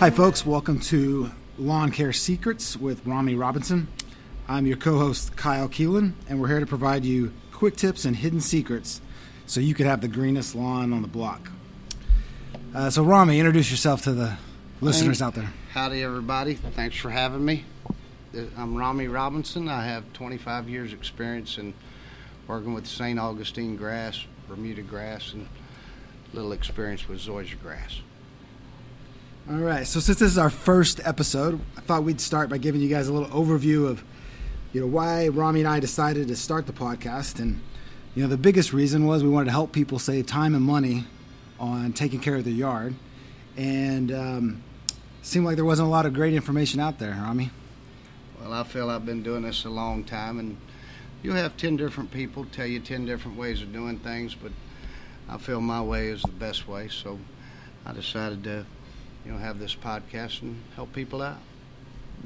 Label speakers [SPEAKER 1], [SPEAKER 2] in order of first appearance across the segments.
[SPEAKER 1] Hi, folks. Welcome to Lawn Care Secrets with Romy Robinson. I'm your co host, Kyle Keelan, and we're here to provide you quick tips and hidden secrets so you could have the greenest lawn on the block. Uh, so, Romy, introduce yourself to the listeners out there.
[SPEAKER 2] Howdy, everybody. Thanks for having me. Uh, I'm Romy Robinson. I have 25 years' experience in working with St. Augustine grass, Bermuda grass, and little experience with zoysia grass.
[SPEAKER 1] All right. So, since this is our first episode, I thought we'd start by giving you guys a little overview of, you know, why Romy and I decided to start the podcast. And, you know, the biggest reason was we wanted to help people save time and money on taking care of their yard. And um, seemed like there wasn't a lot of great information out there, Romy.
[SPEAKER 2] Well, I feel I've been doing this a long time, and you'll have 10 different people tell you 10 different ways of doing things, but I feel my way is the best way. So I decided to, you know, have this podcast and help people out.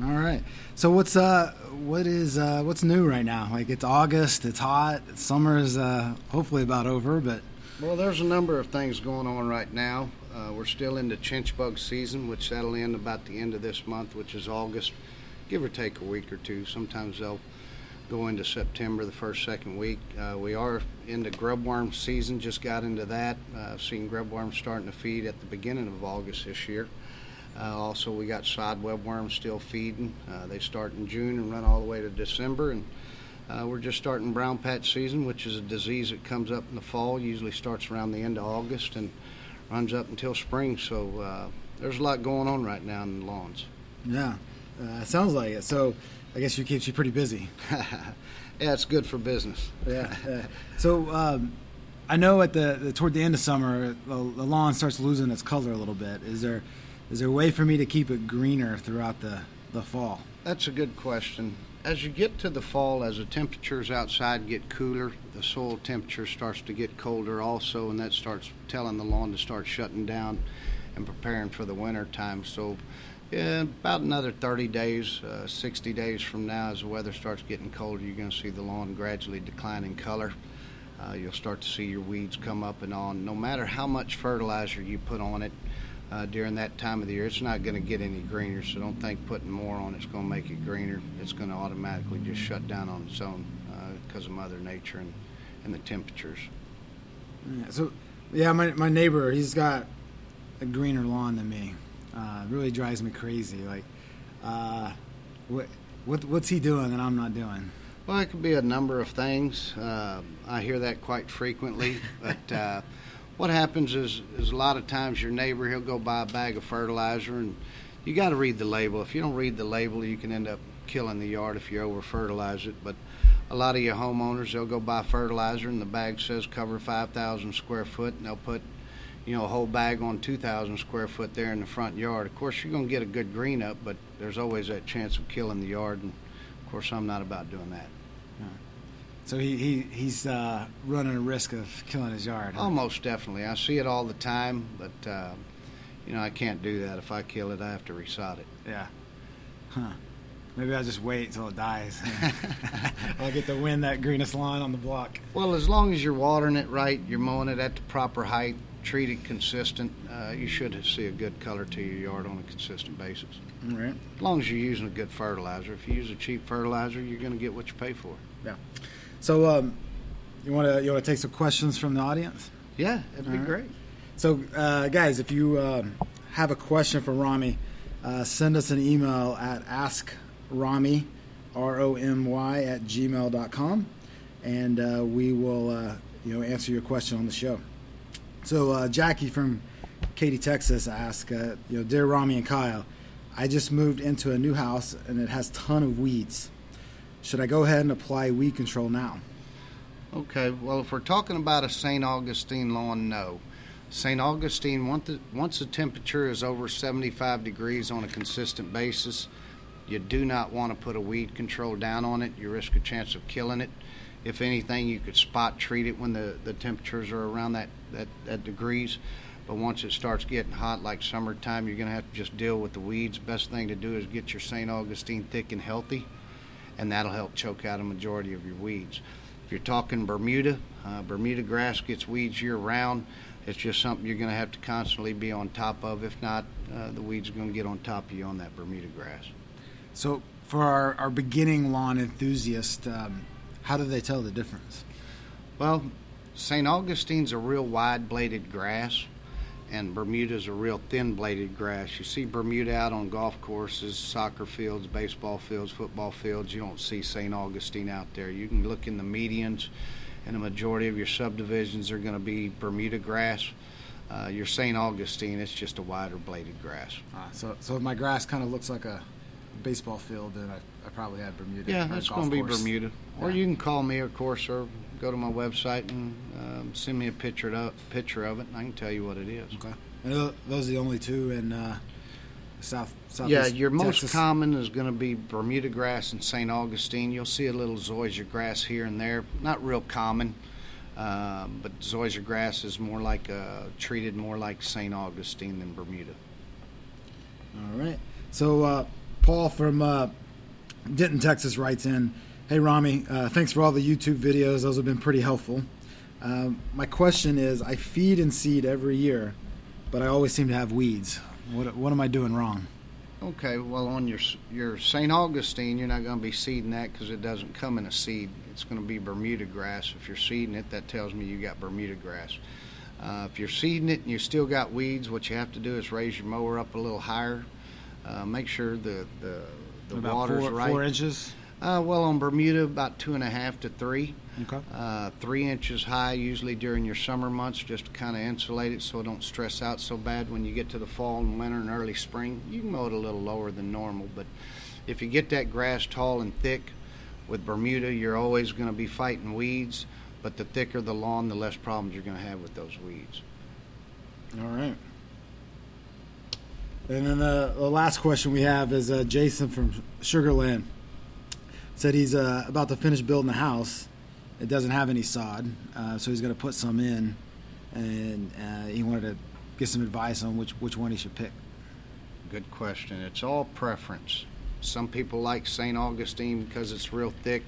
[SPEAKER 1] All right. So what's uh what is uh what's new right now? Like it's August, it's hot, summer is uh hopefully about over, but
[SPEAKER 2] Well, there's a number of things going on right now. Uh, we're still in the chinch bug season, which that'll end about the end of this month, which is August, give or take a week or two. Sometimes they'll go into September, the first, second week. Uh, we are into grubworm season, just got into that. Uh, seen grubworms starting to feed at the beginning of August this year. Uh, also, we got sod webworms still feeding. Uh, they start in June and run all the way to December. And uh, we're just starting brown patch season, which is a disease that comes up in the fall. Usually starts around the end of August and runs up until spring. So uh, there's a lot going on right now in the lawns.
[SPEAKER 1] yeah, uh, sounds like it. So I guess you keeps you pretty busy.
[SPEAKER 2] yeah, it's good for business.
[SPEAKER 1] Yeah. yeah. So um, I know at the, the toward the end of summer, the, the lawn starts losing its color a little bit. Is there is there a way for me to keep it greener throughout the the fall?
[SPEAKER 2] That's a good question. As you get to the fall, as the temperatures outside get cooler, the soil temperature starts to get colder also, and that starts telling the lawn to start shutting down and preparing for the winter time. So, yeah, about another 30 days, uh, 60 days from now, as the weather starts getting colder, you're going to see the lawn gradually decline in color. Uh, you'll start to see your weeds come up and on. No matter how much fertilizer you put on it, uh, during that time of the year. It's not going to get any greener, so don't think putting more on it's going to make it greener. It's going to automatically just shut down on its own because of Mother Nature and, and the temperatures.
[SPEAKER 1] Yeah, so yeah, my my neighbor, he's got a greener lawn than me. Uh, really drives me crazy. Like, uh, what what what's he doing that I'm not doing?
[SPEAKER 2] Well, it could be a number of things. Uh, I hear that quite frequently, but uh, what happens is, is a lot of times your neighbor he'll go buy a bag of fertilizer and you got to read the label. If you don't read the label, you can end up killing the yard if you over fertilize it. But a lot of your homeowners they'll go buy fertilizer and the bag says cover 5,000 square foot and they'll put you know a whole bag on 2,000 square foot there in the front yard. Of course, you're going to get a good green up, but there's always that chance of killing the yard. And of course, I'm not about doing that.
[SPEAKER 1] So he, he he's uh, running a risk of killing his yard. Huh?
[SPEAKER 2] Almost definitely. I see it all the time, but uh, you know I can't do that. If I kill it, I have to resod it.
[SPEAKER 1] Yeah. Huh. Maybe I'll just wait until it dies. I'll get to win that greenest lawn on the block.
[SPEAKER 2] Well, as long as you're watering it right, you're mowing it at the proper height, treat it consistent, uh, you should see a good color to your yard on a consistent basis.
[SPEAKER 1] All right.
[SPEAKER 2] As long as you're using a good fertilizer. If you use a cheap fertilizer, you're going to get what you pay for.
[SPEAKER 1] Yeah. So, um, you want to you want to take some questions from the audience?
[SPEAKER 2] Yeah, that'd be
[SPEAKER 1] All right.
[SPEAKER 2] great.
[SPEAKER 1] So, uh, guys, if you um, have a question for Romy, uh, send us an email at askromy, R O M Y, at gmail.com, and uh, we will uh, you know answer your question on the show. So, uh, Jackie from Katy, Texas, asked, uh, you know, dear Romy and Kyle, I just moved into a new house and it has ton of weeds. Should I go ahead and apply weed control now?
[SPEAKER 2] Okay, well, if we're talking about a St. Augustine lawn, no. St. Augustine, once the, once the temperature is over 75 degrees on a consistent basis, you do not want to put a weed control down on it. You risk a chance of killing it. If anything, you could spot treat it when the, the temperatures are around that, that, that degrees. But once it starts getting hot, like summertime, you're going to have to just deal with the weeds. Best thing to do is get your St. Augustine thick and healthy, and that'll help choke out a majority of your weeds. If you're talking Bermuda, uh, Bermuda grass gets weeds year round. it's just something you're going to have to constantly be on top of. If not, uh, the weeds are going to get on top of you on that Bermuda grass.
[SPEAKER 1] So, for our, our beginning lawn enthusiast, um, how do they tell the difference?
[SPEAKER 2] Well, St. Augustine's a real wide bladed grass, and Bermuda's a real thin bladed grass. You see Bermuda out on golf courses, soccer fields, baseball fields, football fields. You don't see St. Augustine out there. You can look in the medians, and the majority of your subdivisions are going to be Bermuda grass. Uh, your St. Augustine, it's just a wider bladed grass.
[SPEAKER 1] Ah, so, so if my grass kind of looks like a baseball field, then I, I probably had Bermuda.
[SPEAKER 2] Yeah, that's going to be. Bermuda. Or you can call me, of course, or go to my website and um, send me a picture of, picture of it, and I can tell you what it is.
[SPEAKER 1] Okay. And those are the only two in uh, South South.
[SPEAKER 2] Yeah, your most
[SPEAKER 1] Texas.
[SPEAKER 2] common is going to be Bermuda grass and St. Augustine. You'll see a little zoysia grass here and there. Not real common, uh, but zoysia grass is more like uh, treated more like St. Augustine than Bermuda.
[SPEAKER 1] All right. So uh, Paul from uh, Denton, Texas, writes in, "Hey Romy, uh, thanks for all the YouTube videos. Those have been pretty helpful. Um, my question is, I feed and seed every year, but I always seem to have weeds. What what am I doing wrong?"
[SPEAKER 2] Okay, well on your your St. Augustine, you're not going to be seeding that because it doesn't come in a seed. It's going to be Bermuda grass. If you're seeding it, that tells me you got Bermuda grass. Uh, if you're seeding it and you still got weeds, what you have to do is raise your mower up a little higher. Uh, make sure the the, the
[SPEAKER 1] About
[SPEAKER 2] water's
[SPEAKER 1] four,
[SPEAKER 2] right.
[SPEAKER 1] four inches.
[SPEAKER 2] Uh, well, on Bermuda, about two and a half to three.
[SPEAKER 1] Okay.
[SPEAKER 2] Uh, three inches high usually during your summer months just to kind of insulate it so it don't stress out so bad when you get to the fall and winter and early spring you can mow it a little lower than normal but if you get that grass tall and thick with bermuda you're always going to be fighting weeds but the thicker the lawn the less problems you're going to have with those weeds
[SPEAKER 1] All right. And then the, the last question we have is uh, Jason from Sugarland. Said he's uh, about to finish building a house. It doesn't have any sod, uh, so he's going to put some in, and uh, he wanted to get some advice on which which one he should pick.
[SPEAKER 2] good question it's all preference some people like st augustine because it's real thick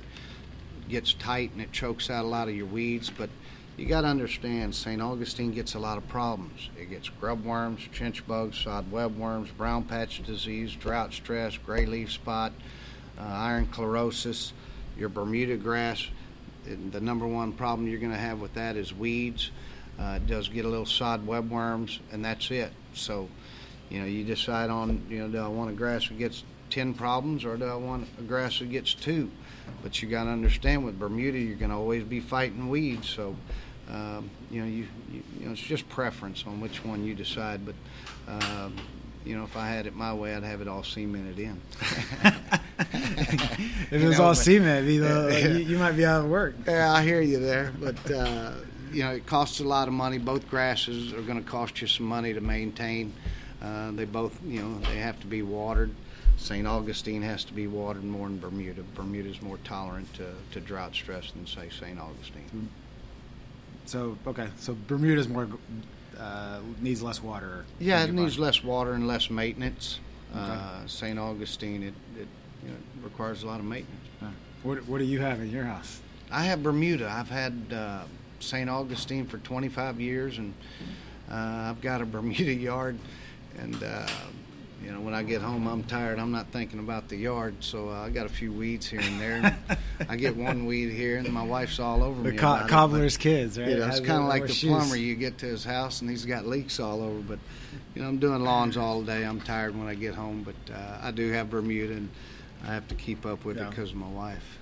[SPEAKER 2] gets tight and it chokes out a lot of your weeds but you got to understand st augustine gets a lot of problems it gets grub worms chinch bugs sod webworms brown patch disease drought stress gray leaf spot iron chlorosis your bermuda grass the number one problem you're going to have with that is weeds uh, it does get a little sod webworms and that's it so you know, you decide on, you know, do I want a grass that gets 10 problems or do I want a grass that gets two? But you got to understand with Bermuda, you're going to always be fighting weeds. So, um, you know, you, you, you know, it's just preference on which one you decide. But, um, you know, if I had it my way, I'd have it all cemented in.
[SPEAKER 1] if it was
[SPEAKER 2] know,
[SPEAKER 1] all
[SPEAKER 2] but-
[SPEAKER 1] cement, you, know,
[SPEAKER 2] Yeah.
[SPEAKER 1] you, you might be out of work.
[SPEAKER 2] Yeah, I hear you there, but uh, you know it costs a lot of money. Both grasses are going to cost you some money to maintain. Uh, they both, you know, they have to be watered. St. Augustine has to be watered more than Bermuda. Bermuda is more tolerant to, to drought stress than say St. Augustine.
[SPEAKER 1] So okay, so Bermuda's more uh, needs less water.
[SPEAKER 2] Yeah, it needs less water and less maintenance.
[SPEAKER 1] Okay.
[SPEAKER 2] Uh, St. Augustine, it, it you know, requires a lot of maintenance.
[SPEAKER 1] What what do you have in your house?
[SPEAKER 2] I have Bermuda. I've had uh, St. Augustine for 25 years, and uh, I've got a Bermuda yard. And uh, you know, when I get home, I'm tired. I'm not thinking about the yard, so uh, I got a few weeds here and there. I get one weed here, and my wife's all over
[SPEAKER 1] The
[SPEAKER 2] me.
[SPEAKER 1] co-
[SPEAKER 2] about it,
[SPEAKER 1] cobbler's kids, right?
[SPEAKER 2] you know, it's kind of like the
[SPEAKER 1] shoes.
[SPEAKER 2] plumber. You get to his house and he's got leaks all over. But you know, I'm doing lawns all day. I'm tired when I get home, but uh, I do have Bermuda, and I have to keep up with it
[SPEAKER 1] Yeah.
[SPEAKER 2] because of my wife.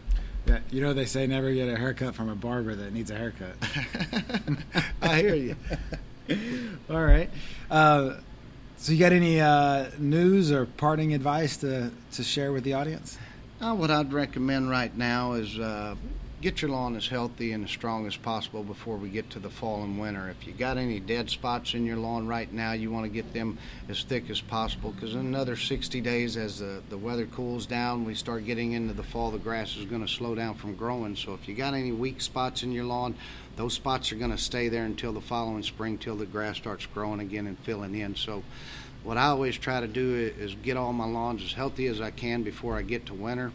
[SPEAKER 1] Yeah, you know they say never get a haircut from a barber that needs a haircut.
[SPEAKER 2] I hear you.
[SPEAKER 1] All right. Uh, so you got any uh, news or parting advice to, to share with the audience?
[SPEAKER 2] Uh, what I'd recommend right now is uh, get your lawn as healthy and as strong as possible before we get to the fall and winter. If you got any dead spots in your lawn right now, you want to get them as thick as possible because in another 60 days, as the, the weather cools down, we start getting into the fall, the grass is going to slow down from growing. So if you got any weak spots in your lawn, those spots are going to stay there until the following spring, till the grass starts growing again and filling in. So what I always try to do is get all my lawns as healthy as I can before I get to winter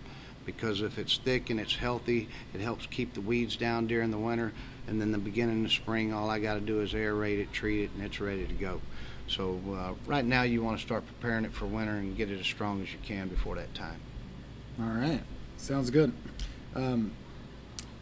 [SPEAKER 2] because if it's thick and it's healthy, it helps keep the weeds down during the winter. and then the beginning of spring, all I got to do is aerate it, treat it, and it's ready to go. So uh, right now, you want to start preparing it for winter and get it as strong as you can before that time.
[SPEAKER 1] All right, sounds good. Um,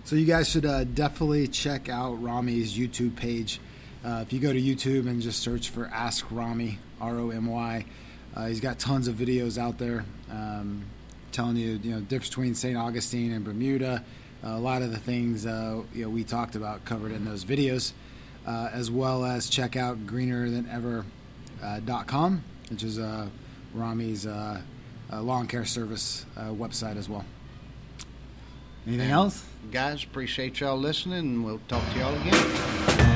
[SPEAKER 1] so you guys should uh, definitely check out Romy's YouTube page. Uh, if you go to YouTube and just search for Ask Romy, R O M Y, uh, he's got tons of videos out there um, telling you, you know, difference between St. Augustine and Bermuda. Uh, a lot of the things uh, you know we talked about covered in those videos, uh, as well as check out greenerthanever.com, which is Romy's lawn care service website as well. Anything else?
[SPEAKER 2] Guys, appreciate y'all listening, and we'll talk to y'all again.